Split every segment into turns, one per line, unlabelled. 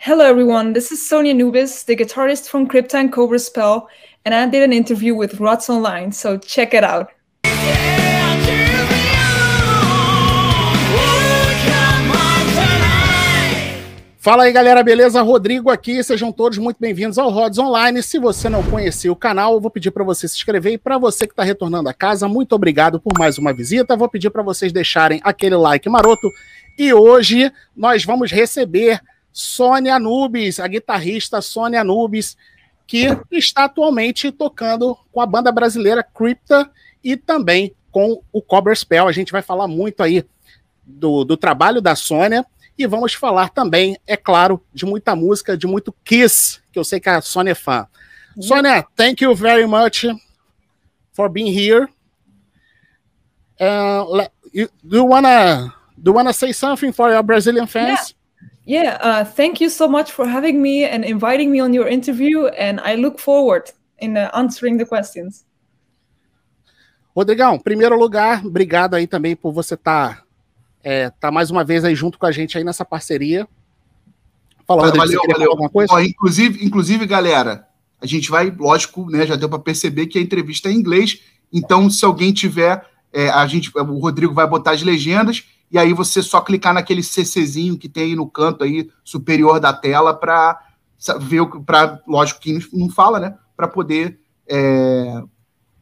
Hello, everyone. This is Sonia Nubis, the guitarist from Crypta and Cobra Spell, and I did an interview with Rods Online, so check it out.
Fala aí galera, beleza? Rodrigo aqui, sejam todos muito bem-vindos ao Rods Online. Se você não conhecia o canal, eu vou pedir para você se inscrever. E para você que está retornando a casa, muito obrigado por mais uma visita. Vou pedir para vocês deixarem aquele like maroto. E hoje nós vamos receber Sônia Nubes, a guitarrista Sônia Nubes, que está atualmente tocando com a banda brasileira Crypta e também com o Cobra Spell. A gente vai falar muito aí do, do trabalho da Sônia e vamos falar também, é claro, de muita música, de muito Kiss, que eu sei que a Sônia é fã. Yeah. Sônia, thank you very much for being here. Uh, you, do you wanna do you wanna say something for your Brazilian fans?
Yeah, yeah uh, thank you so much for having me and inviting me on your interview, and I look forward in uh, answering the questions.
Rodrigão, primeiro lugar, obrigado aí também por você estar tá é, tá mais uma vez aí junto com a gente aí nessa parceria.
Fala, Rodrigo, valeu, valeu. Alguma coisa? Ó, inclusive, inclusive, galera, a gente vai, lógico, né, já deu para perceber que a entrevista é em inglês, então se alguém tiver, é, a gente, o Rodrigo vai botar as legendas e aí você só clicar naquele CCzinho que tem aí no canto aí superior da tela para ver para lógico que não fala, né, para poder é,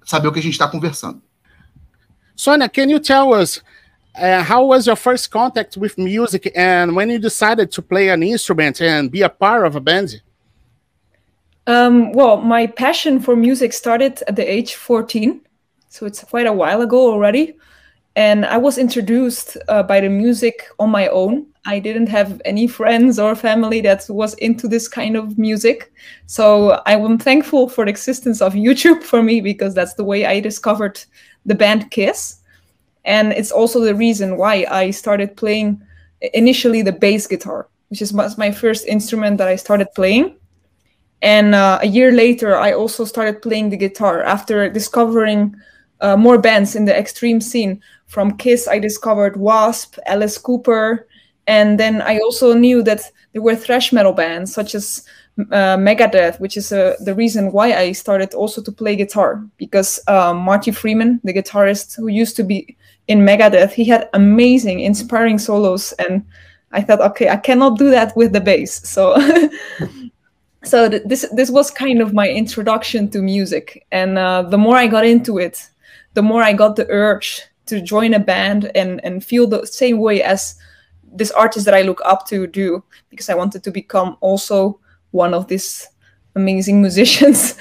saber o que a gente está conversando.
Sônia, can you tell us uh, how was your first contact with music and when you decided to play an instrument and be a part of a band?
Um, well, my passion for music started at the age 14, so it's quite a while ago already. And I was introduced uh, by the music on my own. I didn't have any friends or family that was into this kind of music. So I am thankful for the existence of YouTube for me because that's the way I discovered the band Kiss and it's also the reason why I started playing initially the bass guitar, which is my first instrument that I started playing. And uh, a year later, I also started playing the guitar after discovering uh, more bands in the extreme scene. From Kiss, I discovered Wasp, Alice Cooper, and then I also knew that there were thrash metal bands such as uh, Megadeth, which is uh, the reason why I started also to play guitar because uh, Marty Friedman, the guitarist who used to be in Megadeth, he had amazing, inspiring solos, and I thought, okay, I cannot do that with the bass. So, so th- this this was kind of my introduction to music, and uh, the more I got into it, the more I got the urge to join a band and and feel the same way as this artist that I look up to do, because I wanted to become also one of these amazing musicians.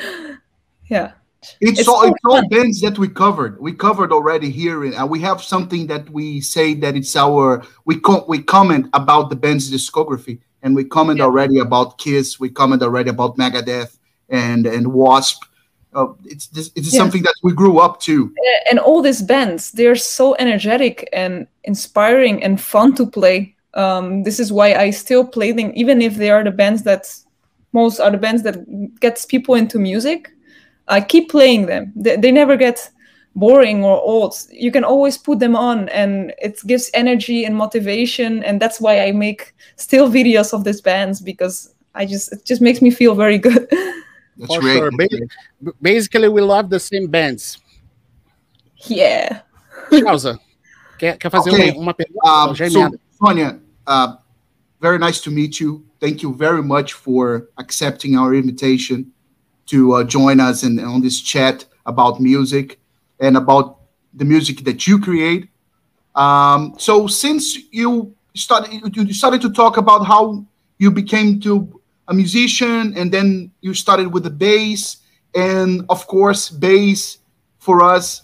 yeah.
It's, it's all it's all bands that we covered. We covered already here, and uh, we have something that we say that it's our we co- we comment about the band's discography, and we comment yeah. already about Kiss. We comment already about Megadeth and and Wasp. Uh, it's this, it's yeah. something that we grew up to.
And all these bands, they're so energetic and inspiring and fun to play. Um, this is why I still play them, even if they are the bands that most are the bands that gets people into music I keep playing them. They, they never get boring or old. You can always put them on, and it gives energy and motivation. And that's why I make still videos of these bands because I just it just makes me feel very good.
That's For great. Sure. Basically, we love the same bands.
Yeah.
Chausa, quer, quer fazer okay. uma, uma pergunta?
Um, so, Sonia, uh, very nice to meet you. Thank you very much for accepting our invitation to uh, join us in, on this chat about music and about the music that you create. Um, so since you started, you started to talk about how you became to a musician, and then you started with the bass, and of course, bass for us,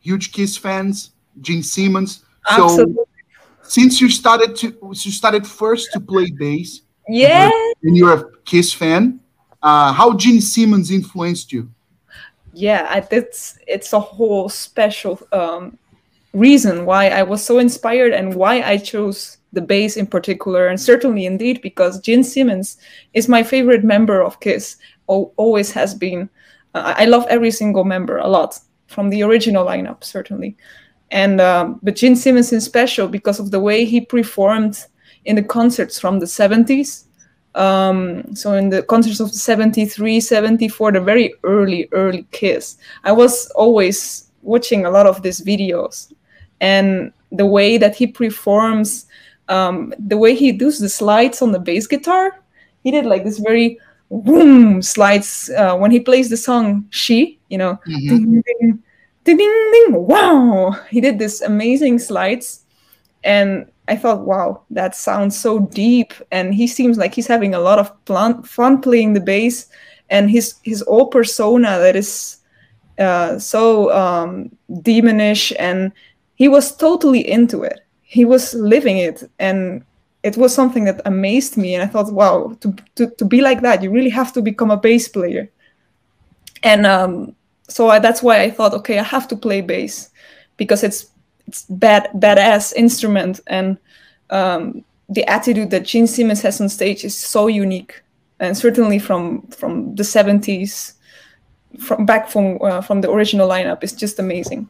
huge Kiss fans, Gene Simmons.
Absolutely.
So since you started to, you started first to play bass,
yeah,
and you're a Kiss fan uh, how Gene Simmons influenced you?
Yeah, it's it's a whole special um, reason why I was so inspired and why I chose the bass in particular, and certainly indeed because Gene Simmons is my favorite member of Kiss. always has been. Uh, I love every single member a lot from the original lineup, certainly, and um, but Gene Simmons is special because of the way he performed in the concerts from the 70s Um, so in the concerts of 73, 74, the very early, early Kiss, I was always watching a lot of these videos. And the way that he performs, um, the way he does the slides on the bass guitar, he did like this very boom slides uh, when he plays the song "She," you know, mm-hmm. ding, ding, ding, ding, ding, wow. He did this amazing slides, and I thought, wow, that sounds so deep. And he seems like he's having a lot of fun playing the bass, and his his old persona that is uh, so um, demonish, and he was totally into it. He was living it, and it was something that amazed me. And I thought, wow, to to, to be like that, you really have to become a bass player. And um, so I, that's why I thought, okay, I have to play bass because it's it's bad badass instrument and um, the attitude that Gene Simmons has on stage is so unique and certainly from from the 70s from back from uh, from the original lineup is just amazing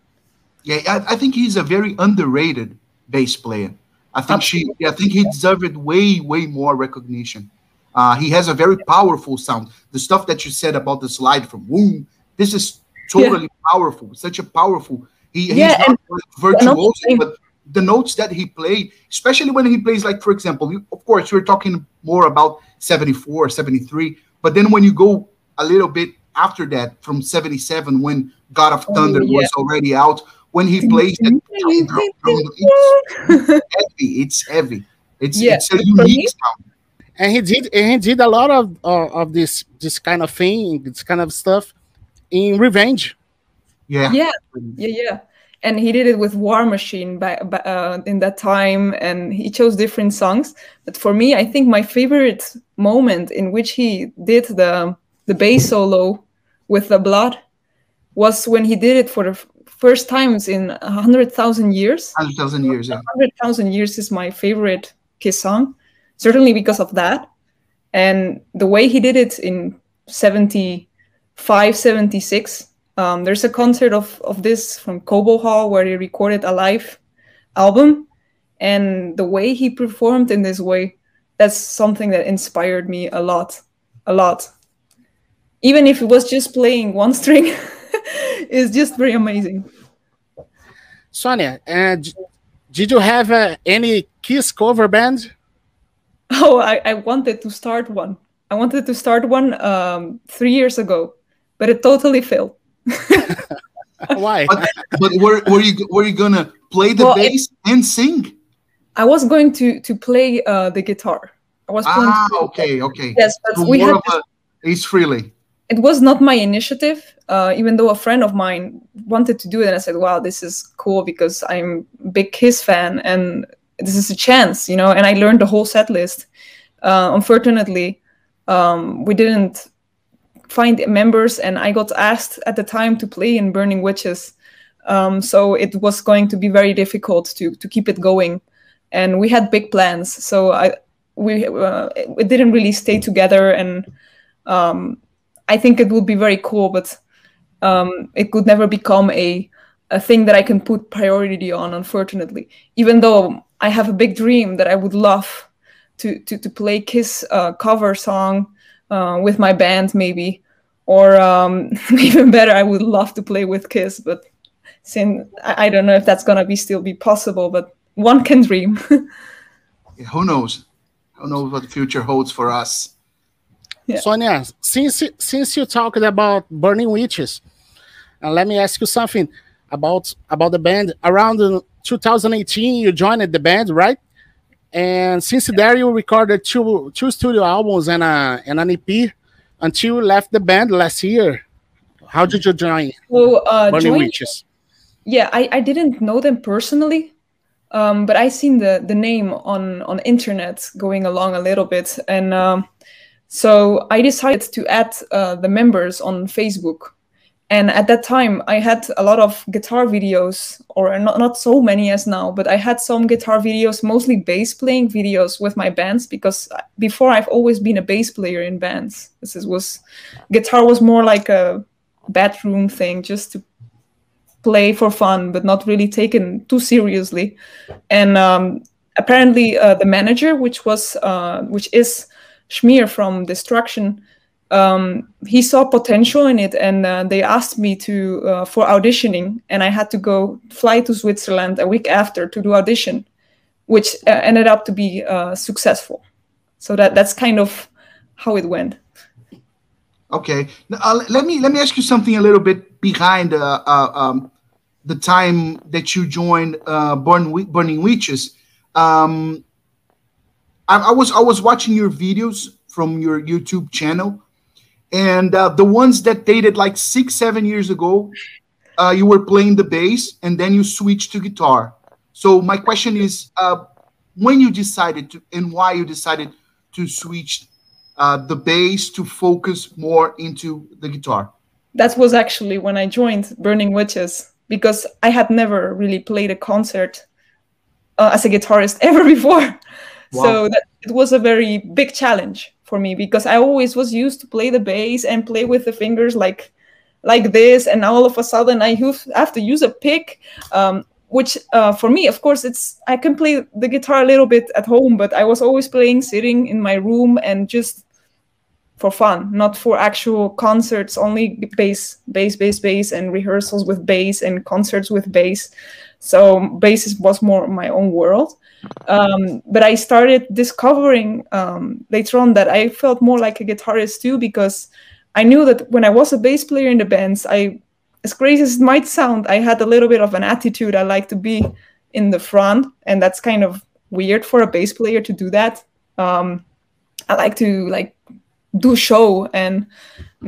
yeah I, I, think he's a very underrated bass player i think she i think he deserved way way more recognition uh, he has a very powerful sound the stuff that you said about the slide from Woom this is totally yeah. powerful such a powerful he, yeah, he's not virtuoso, but the notes that he played, especially when he plays, like, for example, you, of course, we're talking more about 74, 73, but then when you go a little bit after that, from 77, when God of oh, Thunder oh, yeah. was already out, when he plays that, it's heavy. It's heavy. It's, yeah. it's a unique sound.
And he did, and he did a lot of uh, of this this kind of thing, this kind of stuff in Revenge.
Yeah.
Yeah. Yeah. Yeah. And he did it with War Machine by, by, uh, in that time, and he chose different songs. But for me, I think my favorite moment in which he did the the bass solo with the blood was when he did it for the first times in a hundred thousand years.
Hundred thousand years. Yeah.
Hundred thousand years is my favorite Kiss song, certainly because of that, and the way he did it in 75, 76 um, there's a concert of, of this from Cobo Hall where he recorded a live album. And the way he performed in this way, that's something that inspired me a lot, a lot. Even if it was just playing one string, it's just very amazing.
Sonia, and did you have uh, any Kiss cover band?
Oh, I, I wanted to start one. I wanted to start one um, three years ago, but it totally failed.
Why?
But, but were, were you were you gonna play the well, bass it, and sing?
I was going to to play uh, the guitar. I was
ah, okay, okay.
Yes, but so we had
Ace Frehley.
It was not my initiative, uh, even though a friend of mine wanted to do it, and I said, "Wow, this is cool because I'm big Kiss fan, and this is a chance, you know." And I learned the whole set list. Uh, unfortunately, um, we didn't find members, and I got asked at the time to play in Burning Witches. Um, so it was going to be very difficult to to keep it going, and we had big plans. So I we uh, it didn't really stay together, and um, I think it would be very cool, but um, it could never become a a thing that I can put priority on. Unfortunately, even though I have a big dream that I would love to to to play Kiss uh, cover song uh, with my band, maybe or um, even better, I would love to play with Kiss, but since I, I don't know if that's gonna be still be possible, but one can dream.
yeah, who knows? Who knows what the future holds for us?
Yeah. Sonia, since since you talked about Burning Witches, and let me ask you something about about the band. Around 2018, you joined the band, right? And since there, you recorded two two studio albums and a and an EP until you left the band last year. How did you join?
Well, uh, Burning Witches. Yeah, I, I didn't know them personally, um, but I seen the the name on on internet going along a little bit, and um, so I decided to add uh, the members on Facebook and at that time i had a lot of guitar videos or not, not so many as now but i had some guitar videos mostly bass playing videos with my bands because before i've always been a bass player in bands. This is, was guitar was more like a bedroom thing just to play for fun but not really taken too seriously. And um, apparently uh, the manager which was uh, which is Schmier from Destruction, um, he saw potential in it, and uh, they asked me to uh, for auditioning, and I had to go fly to Switzerland a week after to do audition, which uh, ended up to be uh, successful. So that that's kind of how it went.
Okay, uh, let me let me ask you something a little bit behind uh, um, the time that you joined Burn, Burning Witches. Um, I, I was I was watching your videos from your YouTube channel and uh, the ones that dated like six seven years ago uh, you were playing the bass and then you switched to guitar. So my question is uh, when you decided to and why you decided to switch uh, the bass to focus more into the guitar?
That was actually when i joined burning witches because i had never really played a concert uh, as a guitarist ever before. Wow. so that, it was a very big challenge for me because I always was used to play the bass and play with the fingers like like this, and now all of a sudden I have to use a pick. Um, which uh, for me, of course, it's I can play the guitar a little bit at home, but I was always playing sitting in my room and just for fun, not for actual concerts. Only bass, bass, bass, bass, and rehearsals with bass and concerts with bass. So bass was more my own world. Um, but I started discovering um, later on that I felt more like a guitarist too because I knew that when I was a bass player in the bands, I, as crazy as it might sound, I had a little bit of an attitude. I like to be in the front, and that's kind of weird for a bass player to do that. Um, I like to like do show and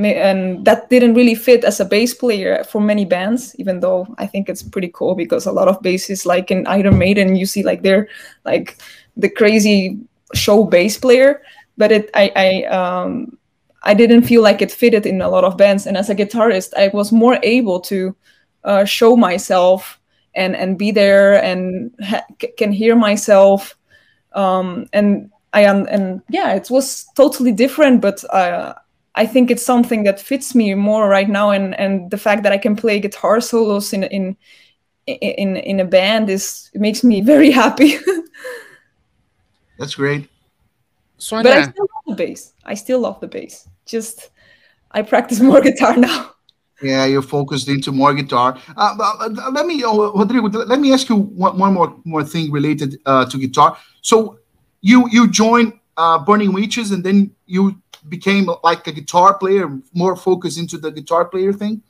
and that didn't really fit as a bass player for many bands even though i think it's pretty cool because a lot of basses like in iron maiden you see like they're like the crazy show bass player but it i i um i didn't feel like it fitted in a lot of bands. And as a guitarist i was more able to uh, show myself and and be there and can hear myself um and I am, and yeah, it was totally different, but uh, I think it's something that fits me more right now, and and the fact that I can play guitar solos in in in in a band is it makes me very happy.
That's great.
So but I still love the bass. I still love the bass. Just I practice more guitar now.
Yeah, you're focused into more guitar. Uh, uh, let me, uh, Rodrigo, let me ask you one, one more more thing related uh, to guitar. So you you joined uh, Burning Witches and then you became like a guitar player, more focused into the guitar player thing.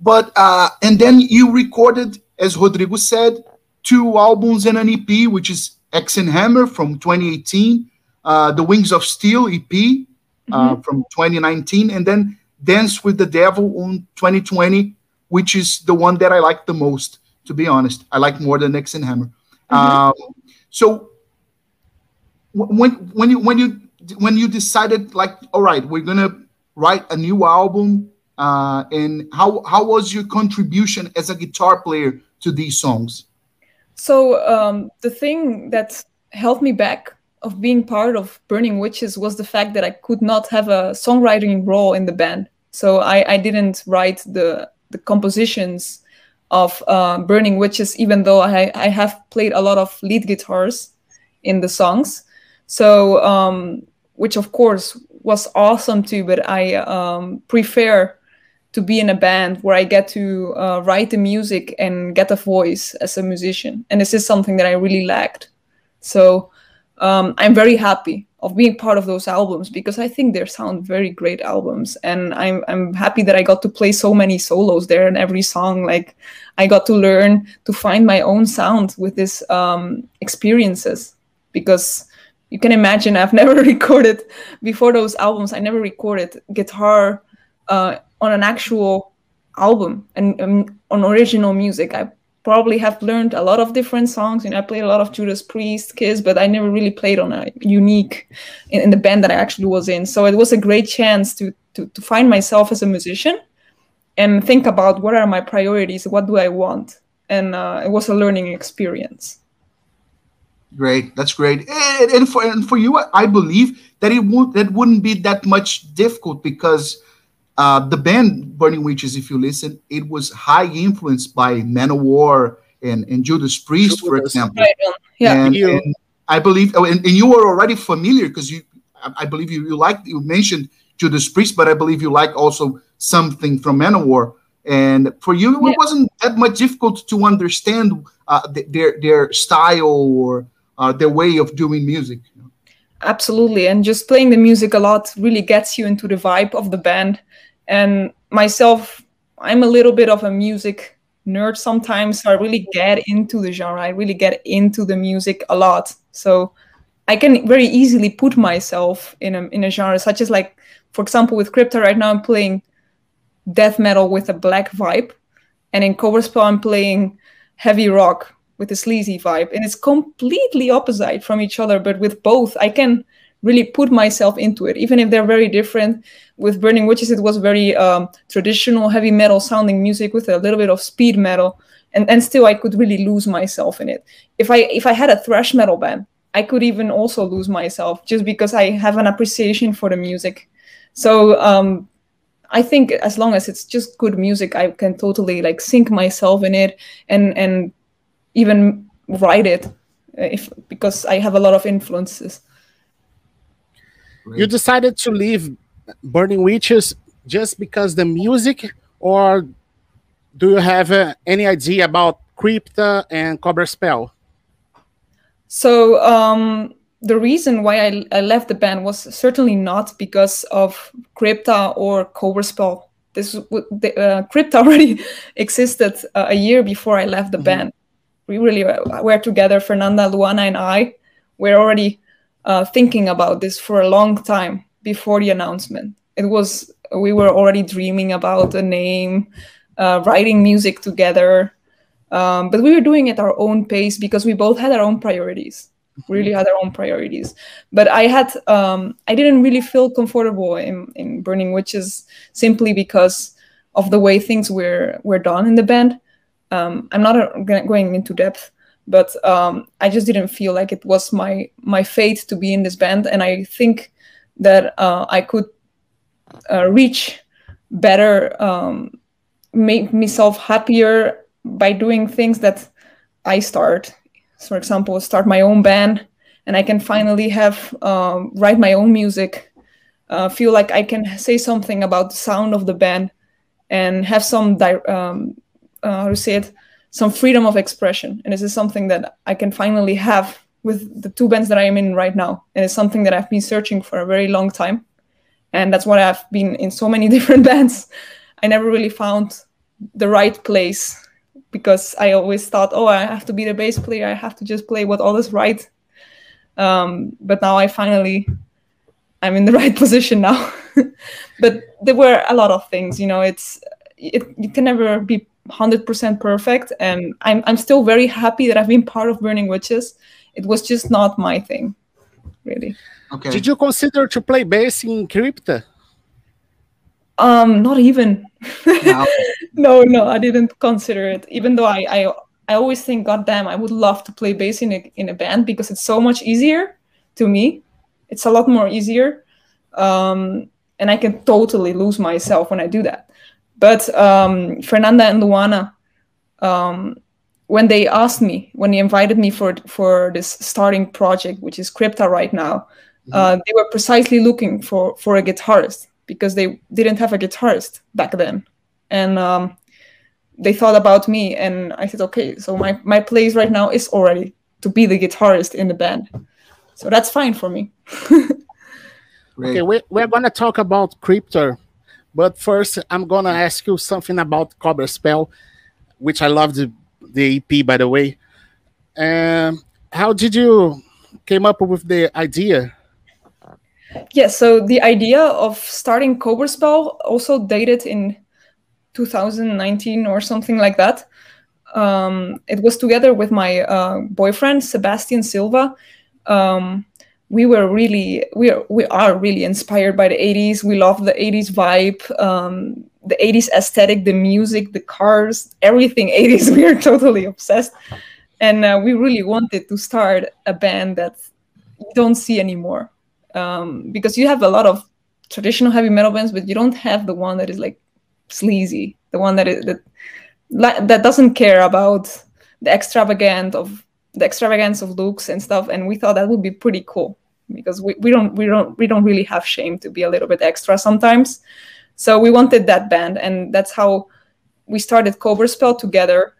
But uh, and then you recorded, as Rodrigo said, two albums and an EP, which is Axe and Hammer from 2018, uh, The Wings of Steel EP uh, mm-hmm. from 2019, and then Dance with the Devil on 2020, which is the one that I like the most, to be honest. I like more than Axe and Hammer. Mm-hmm. Um, so when when you when you when you decided like all right we're gonna write a new album uh, and how how was your contribution as a guitar player to these songs?
So um, the thing that held me back of being part of burning witches was the fact that i could not have a songwriting role in the band. So i, I didn't write the the compositions of uh, burning witches even though I, I have played a lot of lead guitars in the songs. So, um, which of course was awesome too, but I um, prefer to be in a band where I get to uh, write the music and get a voice as a musician. And this is something that I really lacked. So um, I'm very happy of being part of those albums because I think they sound very great albums. And I'm, I'm happy that I got to play so many solos there in every song. Like I got to learn to find my own sound with these um, experiences because you can imagine I've never recorded before those albums. I never recorded guitar uh, on an actual album and um, on original music. I probably have learned a lot of different songs. You know, I played a lot of Judas Priest, Kiss, but I never really played on a unique in, in the band that I actually was in. So it was a great chance to to, to find myself as a musician and think about what are my priorities, what do I want, and uh, it was a learning experience.
Great, that's great. And, and, for and for you, I believe that it would that wouldn't be that much difficult because uh, the band Burning Witches, if you listen, it was high influenced by Manowar and, and Judas Priest, for example.
Right. Yeah,
and, and, I believe, oh, and, and, you were already familiar because you. I, I believe you, you like you mentioned Judas Priest, but I believe you like also something from Manowar. And for you, yeah. it wasn't that much difficult to understand uh, their their style or uh, their way of doing music.
Absolutely, and just playing the music a lot really gets you into the vibe of the band. And myself, I'm a little bit of a music nerd sometimes, so I really get into the genre. I really get into the music a lot. So I can very easily put myself in a in a genre such as like, for example, with Crypta right now I'm playing death metal with a black vibe, and in Cobra Spell I'm playing heavy rock with a sleazy vibe, and it's completely opposite from each other. But with both, I can really put myself into it, even if they're very different. With Burning Witches, it was very um, traditional heavy metal sounding music with a little bit of speed metal, and and still I could really lose myself in it. If I if I had a thrash metal band, I could even also lose myself just because I have an appreciation for the music. So um, I think as long as it's just good music, I can totally like sink myself in it and and even write it if because I have a lot of influences.
You decided to leave Burning Witches just because the music, or do you have uh, any idea about Crypta and Cobra Spell?
So um, the reason why I, I, left the band was certainly not because of Crypta or Cobra Spell. This the, uh, Crypta already existed uh, a year before I left the mm -hmm. band. We really were together. Fernanda, Luana, and I were already uh, thinking about this for a long time before the announcement. It was we were already dreaming about a name, uh, writing music together, um, but we were doing it our own pace because we both had our own priorities. Really had our own priorities. But I had um, I didn't really feel comfortable in, in Burning Witches simply because of the way things were were done in the band. Um, I'm not uh, going into depth, but um, I just didn't feel like it was my my fate to be in this band, and I think that uh, I could uh, reach better, um, make myself happier by doing things that I start. For example, start my own band, and I can finally have um, write my own music. Uh, feel like I can say something about the sound of the band, and have some um, uh, how to say it, some freedom of expression. And this is something that I can finally have with the two bands that I am in right now, and it's something that I've been searching for a very long time. And that's why I've been in so many different bands. I never really found the right place because I always thought, oh, I have to be the bass player. I have to just play what all is right. Um, but now I finally, I'm in the right position now. but there were a lot of things, you know. It's it you can never be 100% perfect, and I'm I'm still very happy that I've been part of Burning Witches. It was just not my thing, really.
Okay. Did you consider to play bass in Crypta?
Um, not even. No. no, no, I didn't consider it. Even though I, I, I always think, God damn, I would love to play bass in a in a band because it's so much easier to me. It's a lot more easier, um, and I can totally lose myself when I do that. But um, Fernanda and Luana, um, when they asked me, when they invited me for for this starting project, which is Crypta right now, mm-hmm. uh, they were precisely looking for for a guitarist because they didn't have a guitarist back then, and um, they thought about me, and I said, okay, so my my place right now is already to be the guitarist in the band, so that's fine for me.
okay, we're, we're gonna talk about Crypta, but first I'm gonna ask you something about Cobra Spell, which I love the the EP by the way. Um, how did you came up with the idea
yeah, so the idea of starting Cobra Spell also dated in 2019 or something like that. Um, it was together with my uh, boyfriend Sebastian Silva. Um, we were really we are we are really inspired by the 80s. We love the 80s vibe, um, the 80s aesthetic, the music, the cars, everything 80s. We are totally obsessed, and uh, we really wanted to start a band that you don't see anymore um, because you have a lot of traditional heavy metal bands, but you don't have the one that is like sleazy, the one that is that that doesn't care about the extravagant of the extravagance of looks and stuff. And we thought that would be pretty cool. because we, we don't we don't we don't really have shame to be a little bit extra sometimes. So we wanted that band, and that's how we started Cobra Spell together.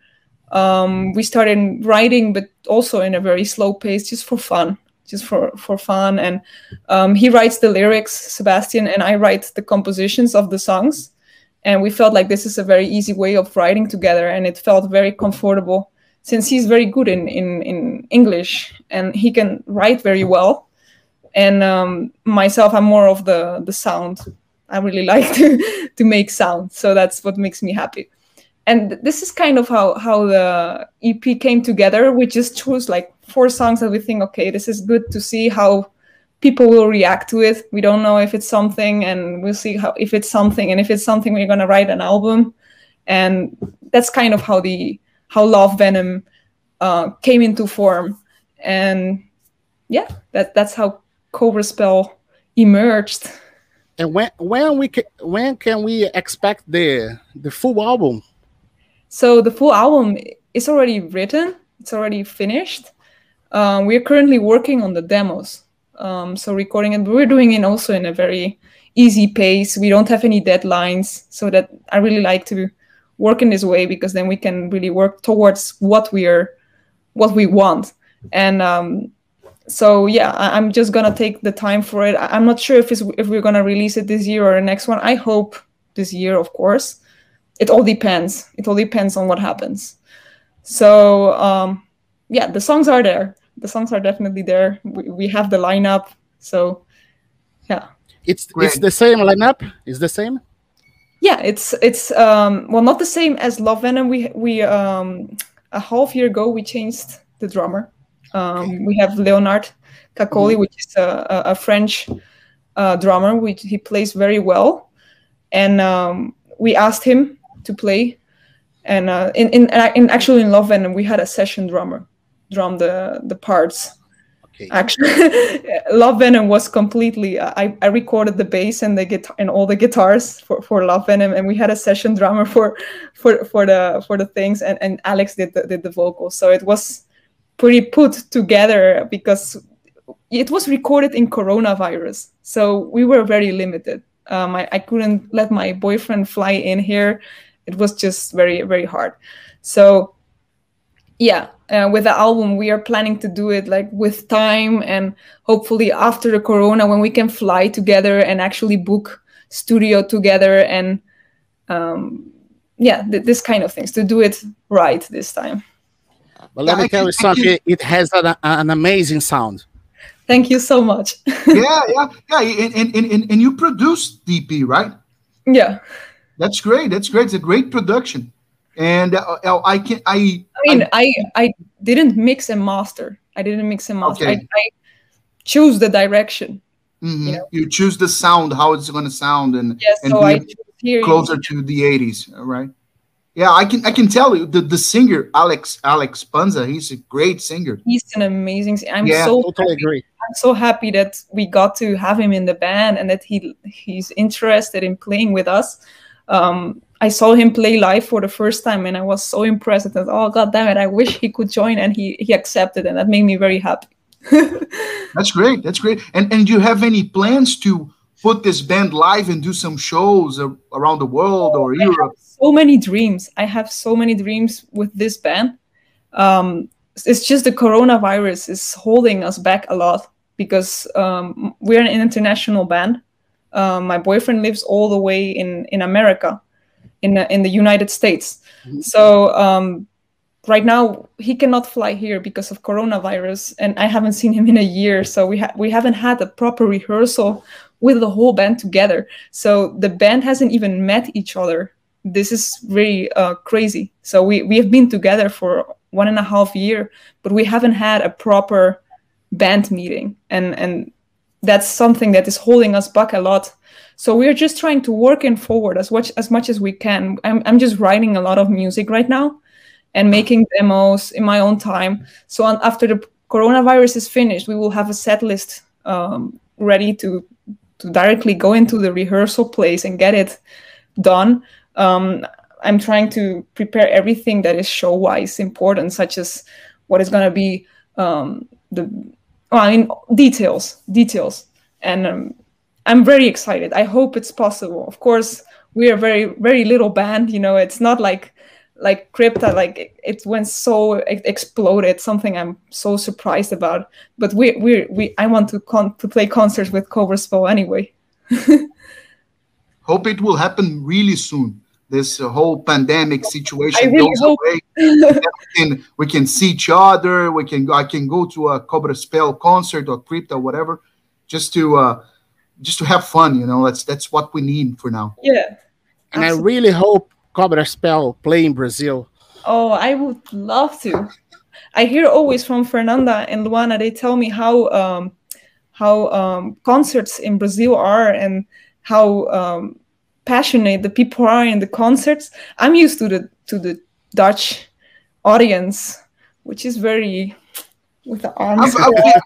Um, we started writing, but also in a very slow pace, just for fun, just for for fun. And um, he writes the lyrics, Sebastian, and I write the compositions of the songs. And we felt like this is a very easy way of writing together, and it felt very comfortable since he's very good in in, in English and he can write very well. And um, myself, I'm more of the the sound. I really like to to make sound, so that's what makes me happy and this is kind of how how the EP came together. We just chose like four songs that we think, okay, this is good to see how people will react to it. We don't know if it's something, and we'll see how if it's something, and if it's something, we're gonna write an album, and that's kind of how the how Love Venom uh, came into form, and yeah, that that's how Cobra Spell emerged.
And when when we can, when can we expect the the full album?
So the full album is already written, it's already finished. Um, we're currently working on the demos. Um, so recording it, but we're doing it also in a very easy pace. We don't have any deadlines, so that I really like to work in this way because then we can really work towards what we are, what we want. And um, so yeah, I, am just gonna take the time for it. I, am not sure if it's if we're gonna release it this year or the next one. I hope this year, of course it all depends. It all depends on what happens. So um, yeah, the songs are there. The songs are definitely there. We, we have the lineup. So yeah,
it's Great. it's the same lineup. it's the same.
Yeah, it's it's um, well not the same as Love Venom. We we um, a half year ago we changed the drummer. Um. We have Leonard Cacoli, mm-hmm. which is a, a French uh, drummer. Which he plays very well, and um, we asked him to play. And uh, in, in in actually in Love Venom we had a session drummer drum the the parts. Okay. Actually, Love Venom was completely. I, I recorded the bass and the guitar and all the guitars for, for Love Venom, and we had a session drummer for for for the for the things, and, and Alex did the, did the vocals. So it was pretty put together because it was recorded in coronavirus, so we were very limited. Um, I, I couldn't let my boyfriend fly in here it was just very very hard so yeah uh, with the album we are planning to do it like with time and hopefully after the corona when we can fly together and actually book studio together and um, yeah th- this kind of things to do it right this time
but let yeah, me tell you something it has an, an amazing sound
thank you so much
yeah yeah yeah and, and, and, and you produced dp right
yeah
that's great. That's great. It's a great production. And uh, uh I can I.
I mean, I, I, I didn't mix and master. I didn't mix and master. Okay. I, I choose the direction.
Mm-hmm. You, know? you, choose the sound, how it's going to sound, and
yes,
and
so I
closer to the eighties, right? Yeah, I can I can tell you the, the singer Alex Alex Panza. He's a great singer.
He's an amazing. I'm yeah, so
totally happy. agree.
I'm so happy that we got to have him in the band and that he he's interested in playing with us um, I saw him play live for the first time and I was so impressed. that oh god damn it, I wish he could join and he he accepted and that made me very happy.
That's great. That's great. And and do you have any plans to put this band live and do some shows around the world or I Europe?
so many dreams. I have so many dreams with this band. Um, it's just the coronavirus is holding us back a lot because um, we're an international band um, my boyfriend lives all the way in in America, in the, in the United States. Mm-hmm. So um, right now he cannot fly here because of coronavirus, and I haven't seen him in a year. So we ha- we haven't had a proper rehearsal with the whole band together. So the band hasn't even met each other. This is really uh, crazy. So we we have been together for one and a half year, but we haven't had a proper band meeting and and that's something that is holding us back a lot. So we're just trying to work in forward as much as much as we can. I'm I'm just writing a lot of music right now and making demos in my own time. So on, after the coronavirus is finished, we will have a set list um, ready to to directly go into the rehearsal place and get it done. Um, I'm trying to prepare everything that is show wise important, such as what is going to be um, the well, I mean details, details, and um, I'm very excited. I hope it's possible. Of course, we are very very little band. You know, it's not like like Crypta like it, it went so it exploded. Something I'm so surprised about. But we we we I want to con- to play concerts with Spell anyway.
hope it will happen really soon this whole pandemic situation really goes hope. away. we, can, we can see each other. We can I can go to a Cobra Spell concert or Crypta, whatever, just to uh, just to have fun. You know, that's that's what we need for now.
Yeah,
and absolutely. I really hope Cobra Spell play in Brazil.
Oh, I would love to. I hear always from Fernanda and Luana. They tell me how um, how um, concerts in Brazil are and how um, passionate the people are in the concerts. I'm used to the to the Dutch audience, which is very with the arms.
I've, I've,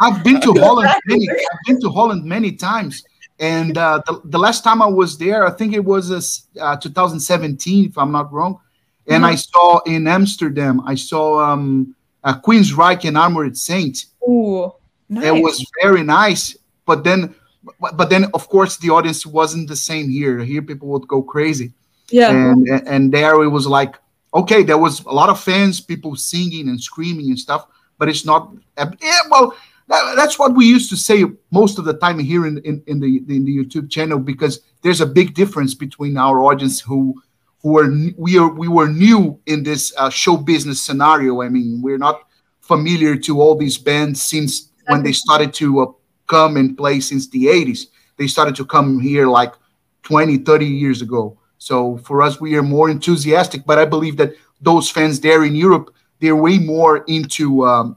I've been to Holland many. I've been to Holland many times, and uh, the, the last time I was there, I think it was uh, 2017, if I'm not wrong. And mm-hmm. I saw in Amsterdam, I saw um, uh, Queensryche and Armored Saint.
Ooh, nice.
It was very nice. But then but, but then of course the audience wasn't the same here. Here people would go crazy.
Yeah.
And and there it was like okay, there was a lot of fans, people singing and screaming and stuff, but it's not. Yeah, well, that, that's what we used to say most of the time here in, in, in the in the YouTube channel because there's a big difference between our audience who who are we are we were new in this uh, show business scenario. I mean, we're not familiar to all these bands since when they started to uh, come and play since the 80s. They started to come here like 20, 30 years ago. So for us, we are more enthusiastic. But I believe that those fans there in Europe, they're way more into um,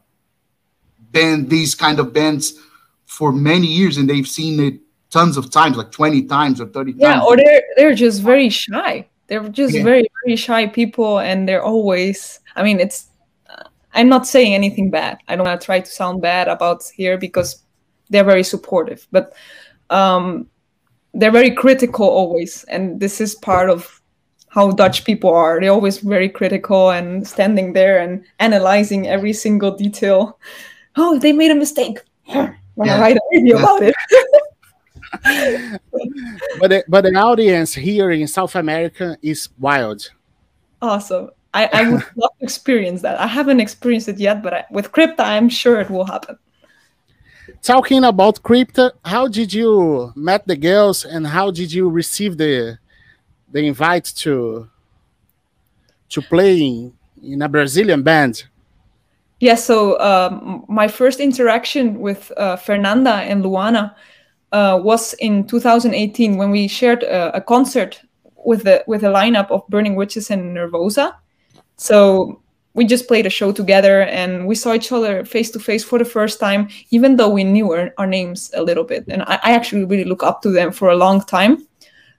band these kind of bands for many years, and they've seen it tons of times, like 20 times or 30
yeah, times. Yeah, or they're they're just very shy. They're just yeah. very very shy people, and they're always. I mean, it's. I'm not saying anything bad. I don't want to try to sound bad about here because they're very supportive, but um, they're very critical always, and this is part of how Dutch people are. They're always very critical and standing there and analyzing every single detail. Oh, they made a mistake. I'm gonna write a video about it.
but the, but the audience here in South America is wild.
Awesome. I, I would love to experience that. I haven't experienced it yet, but I, with Crypta, I'm sure it will happen
talking about Crypta how did you met the girls and how did you receive the the invite to to play in, a brazilian band?
Yeah so um, my first interaction with uh, fernanda and luana uh, was in 2018 when we shared a, a concert with the with a lineup of burning witches and nervosa. So we just played a show together and we saw each other face to face for the first time, even though we knew our, our names a little bit. And I, I, actually really look up to them for a long time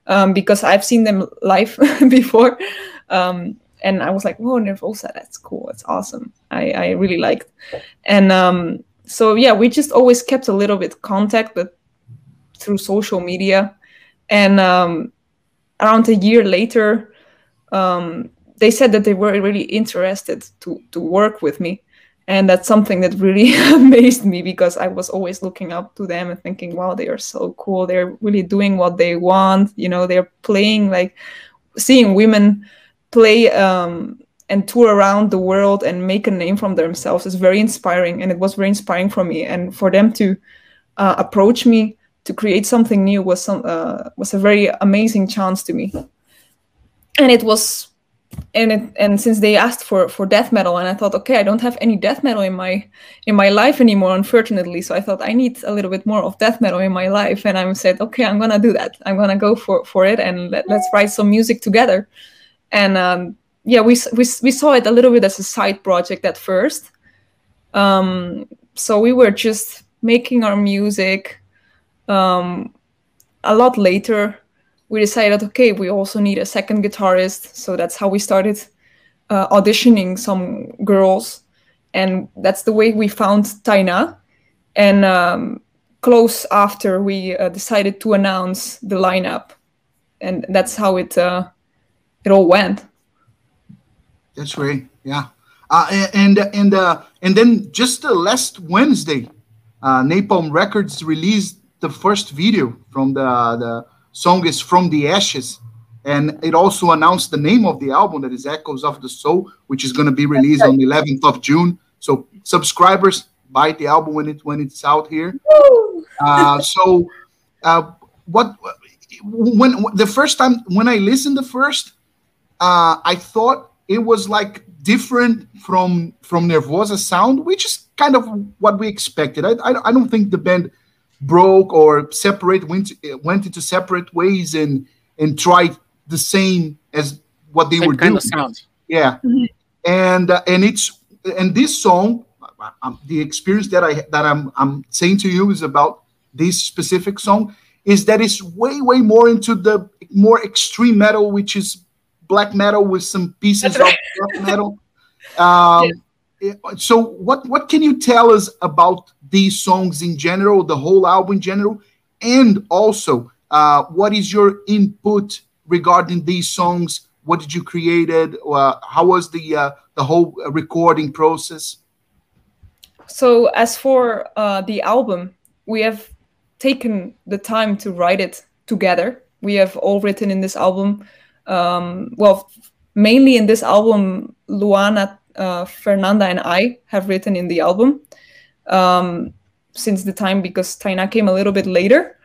um, because I've seen them live before. Um, and I was like, whoa, Nervosa, that's cool. That's awesome. I, I really liked. And um, so, yeah, we just always kept a little bit contact, but through social media. And um, around a year later, um, they said that they were really interested to to work with me. And that's something that really amazed me because i was always looking up to them and thinking wow they are so cool. They're really doing what they want. You know they're playing like seeing women play um, and tour around the world and make a name from themselves is very inspiring. And it was very inspiring for me. And for them to uh, approach me to create something new was some uh, was a very amazing chance to me. And it was and it, and since they asked for for death metal and i thought okay i don't have any death metal in my in my life anymore unfortunately. So i thought i need a little bit more of death metal in my life. And i said okay i'm gonna do that. I'm gonna go for for it and let, us write some music together. And um, yeah we, we we saw it a little bit as a side project at first. Um, so we were just making our music um, a lot later we decided, okay, we also need a second guitarist. So that's how we started uh, auditioning some girls. And that's the way we found Taina. And um, close after, we uh, decided to announce the lineup. And that's how it uh, it all went.
That's great. Yeah. Uh, and and uh, and then just the last Wednesday, uh, Napalm Records released the first video from the the song is From the Ashes, and it also announced the name of the album that is Echoes of the Soul, which is going to be released on the 11th of June. So subscribers buy the album when it when it's out here. Uh, so uh, what when the first time when I listened the first, uh, I thought it was like different from from Nervosa sound, which is kind of what we expected. I I, I don't think the band broke or separate went went into separate ways and and tried the same as what they
Same
were
kind
doing.
of sound.
Yeah, and uh, and it's and this song, um, the experience that I that I'm I'm saying to you is about this specific song is that it's way way more into the more extreme metal, which is black metal with some pieces of black metal. Um, So what what can you tell us about these songs in general, the whole album in general, and also uh, what is your input regarding these songs? What did you create? It? Uh, how was the uh, the whole recording process?
So as for uh, the album, we have taken the time to write it together. We have all written in this album. Um, well, mainly in this album, Luana, uh, Fernanda, and I have written in the album um, since the time because Taina came a little bit later.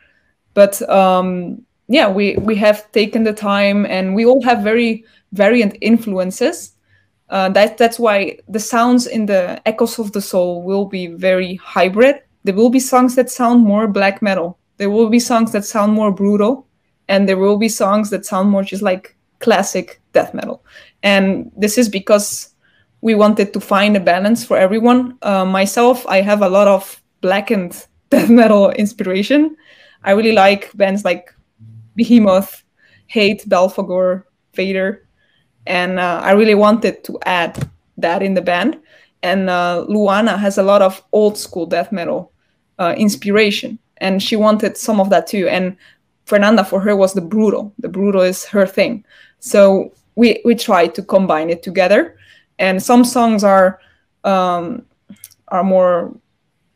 But um, yeah, we we have taken the time, and we all have very variant influences. Uh, that that's why the sounds in the echoes of the soul will be very hybrid. There will be songs that sound more black metal. There will be songs that sound more brutal, and there will be songs that sound more just like classic death metal. And this is because we wanted to find a balance for everyone. Uh, myself, I have a lot of blackened death metal inspiration. I really like bands like Behemoth, Hate, Belphegor, Vader, and uh, I really wanted to add that in the band. And uh, Luana has a lot of old school death metal uh, inspiration, and she wanted some of that too. And Fernanda, for her, was the brutal. The brutal is her thing. So we we tried to combine it together. And some songs are um, are more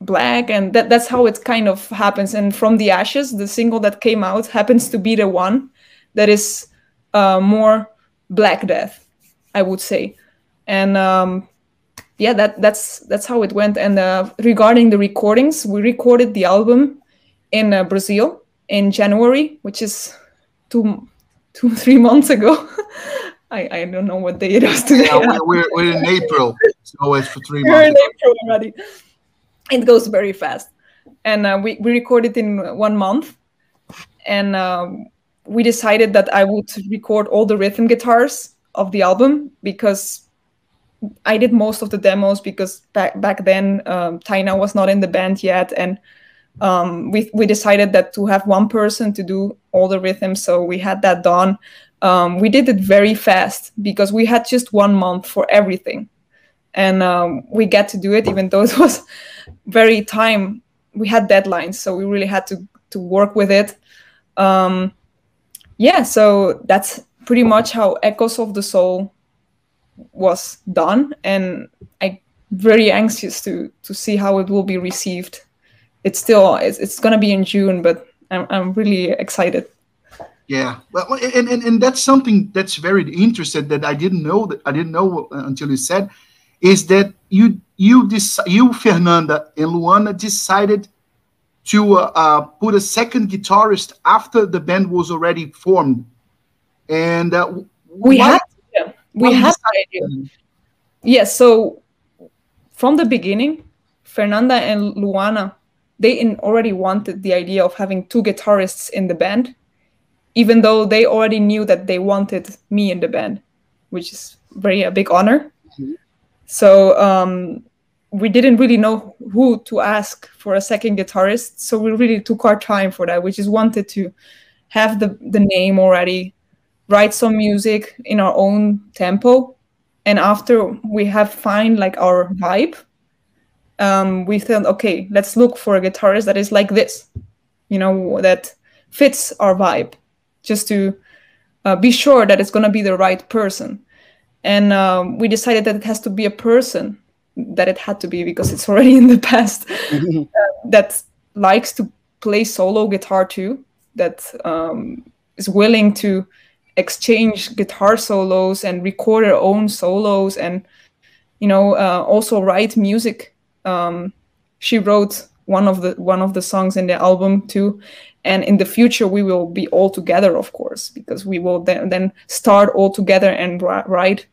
black and that, that's how it kind of happens. And from the ashes the single that came out happens to be the one that is uh, more black death i would say. And um, yeah that that's that's how it went. And uh, regarding the recordings we recorded the album in uh, brazil in january which is two two three months ago I, I don't know what day it is today.
Yeah, we're, we're, we're in April, so it's for three
we're in. April already. It goes very fast, and uh, we we recorded in one month, and um, we decided that I would record all the rhythm guitars of the album because I did most of the demos because back back then um, Taina was not in the band yet, and um, we we decided that to have one person to do all the rhythms, so we had that done. Um, we did it very fast because we had just one month for everything. And um, we get to do it even though it was very time we had deadlines so we really had to to work with it. Um, yeah so that's pretty much how echoes of the soul was done and i very anxious to to see how it will be received it's still it's, it's gonna be in june but i'm, I'm really excited.
Yeah, well, and, and and that's something that's very interesting that I didn't know that I didn't know until you said, is that you you dec- you Fernanda and Luana decided to uh, uh, put a second guitarist after the band was already formed, and uh,
we had yeah, we had. Yes, so from the beginning, Fernanda and Luana, they in already wanted the idea of having two guitarists in the band, even though they already knew that they wanted me in the band, which is very a big honor. So um, we didn't really know who to ask for a second guitarist, so we really took our time for that. We just wanted to have the the name already, write some music in our own tempo, and after we have find like our vibe, um, we thought, okay, let's look for a guitarist that is like this, you know, that fits our vibe, just to uh, be sure that it's gonna be the right person. And um, we decided that it has to be a person that it had to be because it's already in the past. uh, that likes to play solo guitar too. That um, is willing to exchange guitar solos and record their own solos and you know uh, also write music um, she wrote one of the one of the songs in the album too. And in the future we will be all together of course because we will then, then start all together and write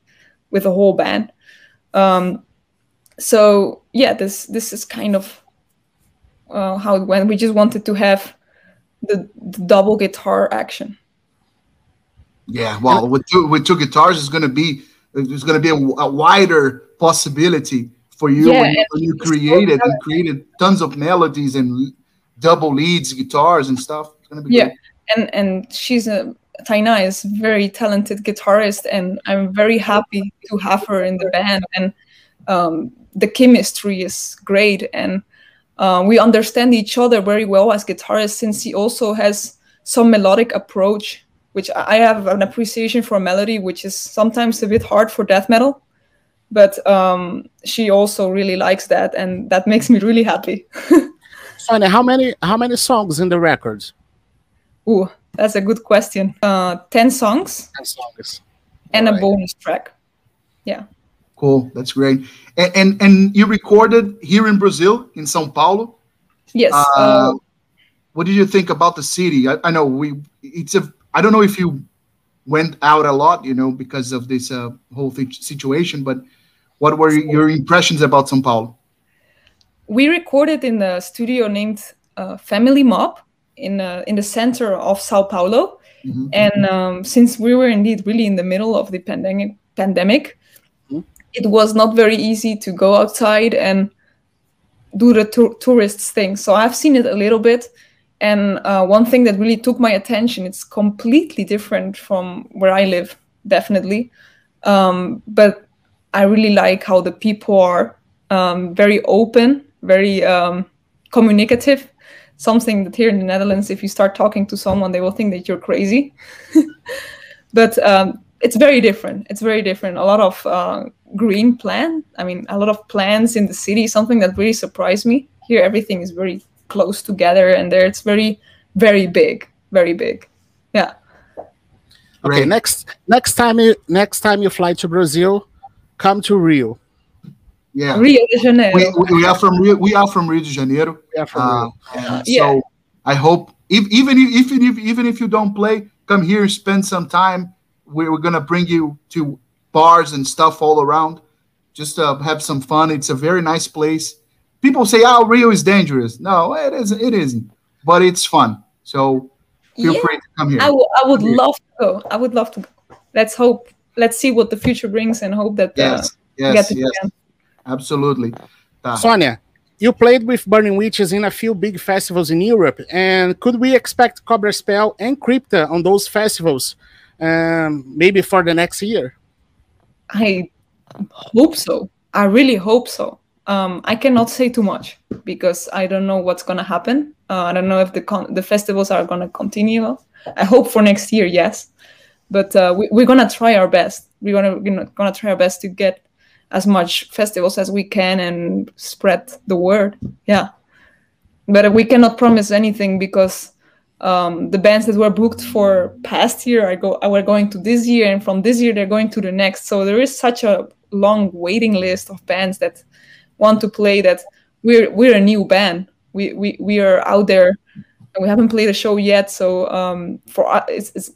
with a whole band. Um, so yeah this this is kind of uh, how it went. We just wanted to have the, the double guitar action.
Yeah, well, with two with two guitars, it's going to be there's going to be a, a, wider possibility for you yeah, when, you, when you created and created tons of melodies and double leads, guitars and stuff. It's going to be
yeah, great. and and she's a Taina is very talented guitarist, and I'm very happy to have her in the band. And um, the chemistry is great, and uh, we understand each other very well as guitarists, since he also has some melodic approach which I have an appreciation for melody, which is sometimes a bit hard for death metal. But um, she also really likes that, and that makes me really happy.
Sonia, how many how many songs in the records?
Ooh, that's a good question. Uh, ten songs.
Ten songs.
And right. a bonus track. Yeah.
Cool. That's great. And, and, and you recorded here in Brazil, in São Paulo.
Yes. Uh, uh,
what did you think about the city? I, I know we it's a I don't know if you went out a lot, you know, because of this uh, whole situation, but what were your impressions about São Paulo?
We recorded in a studio named uh, Family Mob in uh, in the center of Sao Paulo, mm-hmm. and um, since we were indeed really in the middle of the pandemic, pandemic, mm-hmm. it was not very easy to go outside and do the tourists thing. So I've seen it a little bit, and uh, one thing that really took my attention, it's completely different from where I live, definitely. Um, but I really like how the people are um, very open, very um, communicative. Something that here in the Netherlands, if you start talking to someone, they will think that you're crazy. but um, it's very different. It's very different. A lot of uh, green plan. I mean, a lot of plants in the city. Something that really surprised me. Here, everything is very close together and there it's very very big very big yeah
okay next next time you next time you fly to brazil come to rio
yeah
rio de janeiro
we, we are from rio we are from rio de janeiro
yeah from uh,
rio. yeah. so i hope if, even if, even if even if you don't play come here spend some time we're, we're gonna bring you to bars and stuff all around just uh, have some fun it's a very nice place people say, "Oh, Rio is dangerous." No, it isn't. It isn't, but it's fun. So feel yeah, free to come here.
I, w- I would love to go. I would love to go. Let's hope. Let's see what the future brings, and hope that
uh, yes, yes, yes, absolutely.
Uh, Sonia, you played with Burning Witches in a few big festivals in Europe, and could we expect Cobra Spell and Crypta on those festivals, um, maybe for the next year?
I hope so. I really hope so. Um, I cannot say too much because I don't know what's gonna happen. Uh, I don't know if the con- the festivals are gonna continue. I hope for next year, yes, but uh, we, are gonna try our best. We're gonna we're gonna try our best to get as much festivals as we can and spread the word. Yeah, but we cannot promise anything because um, the bands that were booked for past year are go are going to this year, and from this year they're going to the next. So there is such a long waiting list of bands that want to play that we're we're a new band. We we, we are out there and we haven't played a show yet. So um, for us, it's, it's,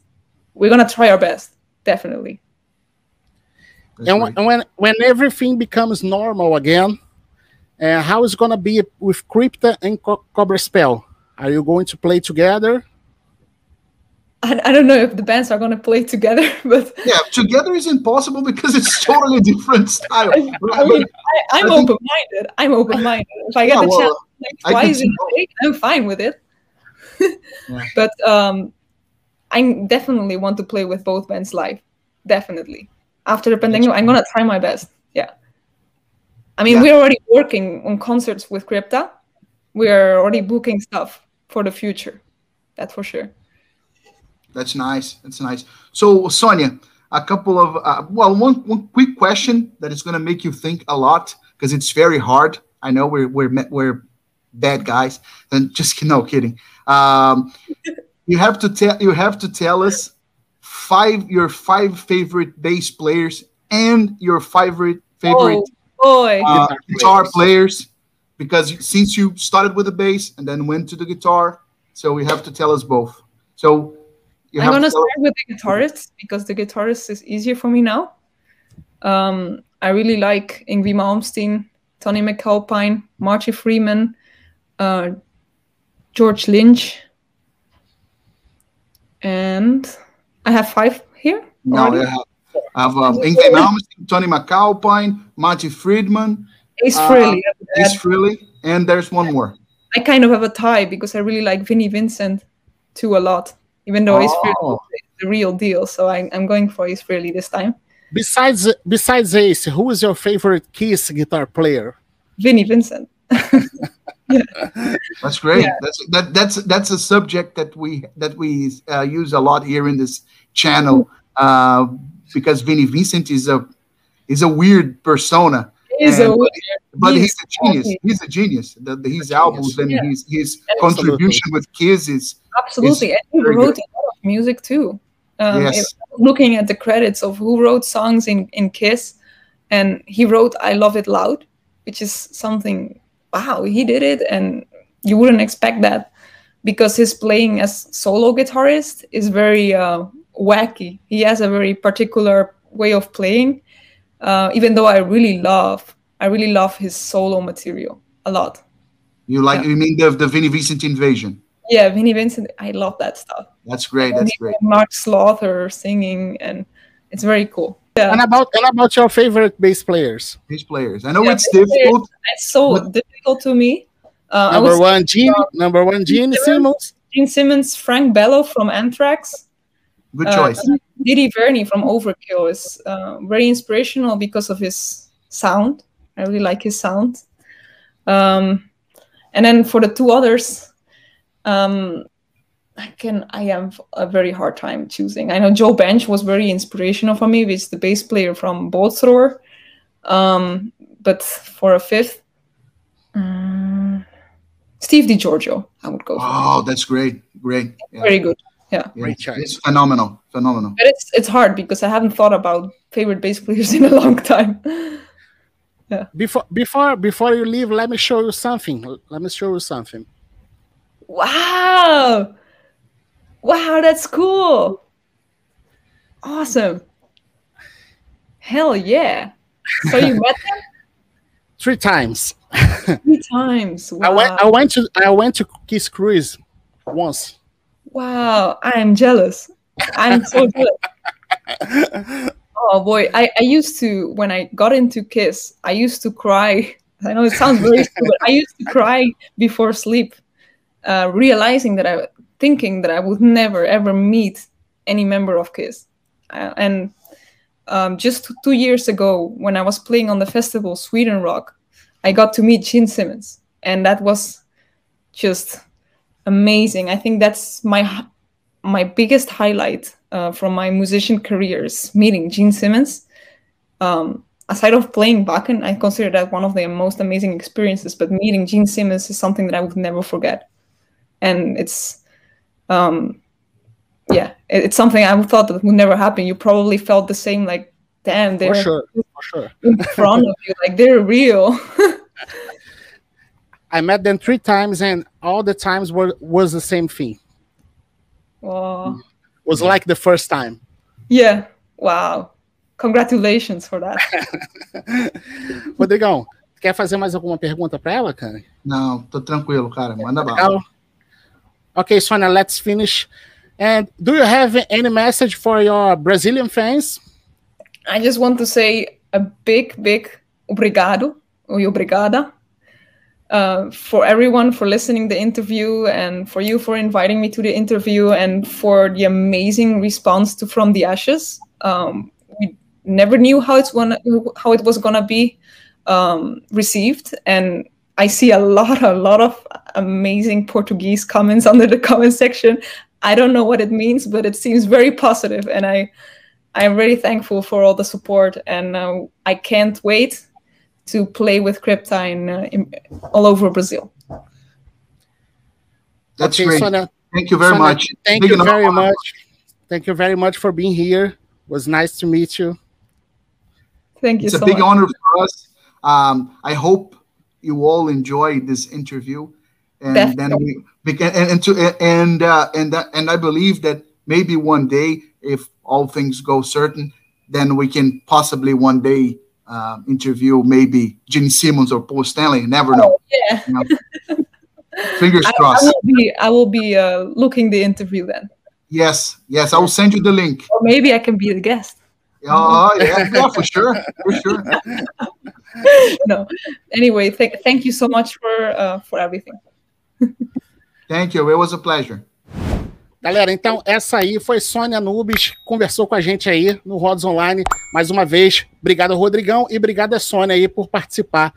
we're gonna try our best, definitely.
and when, when when everything becomes normal again, uh, how is gonna be with Crypta and Co Cobra Spell? Are you going to play together?
I, I don't know if the bands are going to play together, but
yeah, together is impossible because it's totally different style. I,
I mean, I, am open minded. I'm open minded. If I get yeah, the well, chance like twice in a week, I'm fine with it. yeah. But um, I definitely want to play with both bands live. Definitely. After the pandemic, I'm gonna try my best. Yeah. I mean, yeah. we're already working on concerts with Crypta. We're already booking stuff for the future. That's for sure.
That's nice. That's nice. So, Sonia, a couple of uh, well, one one quick question that is going to make you think a lot because it's very hard. I know we're we're we're bad guys, and just no kidding. Um, you have to tell you have to tell us five your five favorite bass players and your favorite favorite
oh, boy.
Uh, guitar players because since you started with the bass and then went to the guitar, so we have to tell us both. So
I'm gonna start with the guitarist because the guitarist is easier for me now. Um, I really like Yngwie Malmsteen, Tony MacAlpine, Marty Friedman, uh, George Lynch, and I have five here.
No, I have, I have uh, Yngwie Malmsteen, Tony MacAlpine, Marty Friedman,
Ace Frehley,
uh, Ace Frehley, and there's one more.
I kind of have a tie because I really like Vinnie Vincent too a lot, even though oh. Ace Frehley is the real deal. So I, am going for Ace Frehley this time.
Besides besides Ace, who is your favorite Kiss guitar player?
Vinnie Vincent.
yeah. That's great. Yeah. That's that, that's that's a subject that we that we uh, use a lot here in this channel uh, because Vinnie Vincent is a is a weird persona.
He's and, a weird,
but he's, he's, a genius. He's a genius. The, the his albums and yeah. his his contribution with Kiss is
absolutely. Is and he wrote a lot of music too. Um, yes. Looking at the credits of who wrote songs in in Kiss, and he wrote "I Love It Loud," which is something. Wow, he did it, and you wouldn't expect that because his playing as solo guitarist is very uh, wacky. He has a very particular way of playing. Uh, even though I really love, I really love his solo material a lot.
You like? Yeah. You mean the the Vinnie Vincent invasion?
Yeah, Vinnie Vincent. I love that stuff.
That's great. That's great.
Mark Slaughter singing, and it's very cool.
Yeah. And about and about your favorite bass players?
Bass players. I know yeah, it's difficult.
It's so but... difficult to me.
Uh, number one, Gene. Uh, number one, Gene Simmons. Simmons.
Gene Simmons, Frank Bello from Anthrax.
Good choice. Uh,
D.D. Verni from Overkill is uh, very inspirational because of his sound. I really like his sound. Um, and then for the two others, um, I can I have a very hard time choosing. I know Jo Bench was very inspirational for me, which is the bass player from Bolt Thrower. Um, but for a fifth, um, Steve DiGiorgio, I would go.
Oh, that's great, great,
yeah. very good. Yeah,
great choice. It's phenomenal, phenomenal.
But it's it's hard because I haven't thought about favorite bass players in a long time. yeah.
Before before before you leave, let me show you something. Let me show you something.
Wow. Wow, that's cool. Awesome. Hell yeah. So you met them?
Three times.
Three times. Wow.
I went I went to I went to Kiss Cruise once.
Wow, I am jealous. I'm so jealous. oh boy, I, I used to when I got into Kiss, I used to cry. I know it sounds very stupid. I used to cry before sleep, uh, realizing that I thinking that I would never ever meet any member of Kiss. Uh, and um, just two years ago, when I was playing on the festival Sweden Rock, I got to meet Gene Simmons, and that was just amazing. I think that's my my biggest highlight uh, from my musician careers meeting Gene Simmons. Um, aside of playing Wacken, I consider that one of the most amazing experiences. But meeting Gene Simmons is something that I would never forget, and it's um, yeah, it, it's something I thought that would never happen. You probably felt the same, like damn, they're
for sure, for sure.
in front of you, like they're real.
I met them three times, and all the times were was the same thing.
Wow.
Was like the first time.
Yeah. Wow. Congratulations for that.
Rodrigão, quer fazer mais alguma pergunta para ela, cara?
Não, tô tranquilo, cara. Manda bala.
Okay, Sonia, let's finish. And do you have any message for your Brazilian fans?
I just want to say a big, big obrigado ou obrigada uh, for everyone for listening the interview and for you for inviting me to the interview and for the amazing response to From the Ashes. Um, we never knew how it's gonna how it was gonna be um, received, and I see a lot a lot of amazing Portuguese comments under the comment section. I don't know what it means, but it seems very positive, and I I'm really thankful for all the support, and uh, I can't wait to play with Crypta in, uh, in all over Brazil.
That's okay, great. Sonia, thank you very Sonia, much.
Thank Big you very much. Thank you very much for being here. It was nice to meet you.
Thank you.
It's
so
a big
much.
honor for us. Um, I hope you all enjoyed this interview, and Definitely. then we and and to and uh, and uh, and I believe that maybe one day, if all things go certain, then we can possibly one day uh, interview maybe Gene Simmons or Paul Stanley. You never know. Oh,
yeah. You know?
Fingers I, crossed.
I will be, I will be uh, looking the interview then.
Yes, yes, I will send you the link.
Or maybe I can be the guest.
Oh, yeah, yeah, for sure, for sure.
no, anyway, th thank you so much for uh, for everything.
Thank you. It was a pleasure.
Galera, então essa aí foi Sônia Nubes, conversou com a gente aí no Rods Online. Mais uma vez, obrigado Rodrigão e obrigado a Sônia aí por participar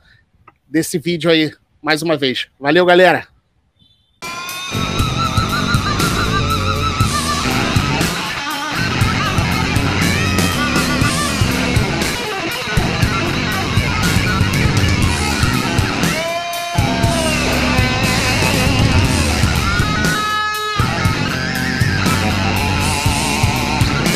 desse vídeo aí mais uma vez. Valeu, galera!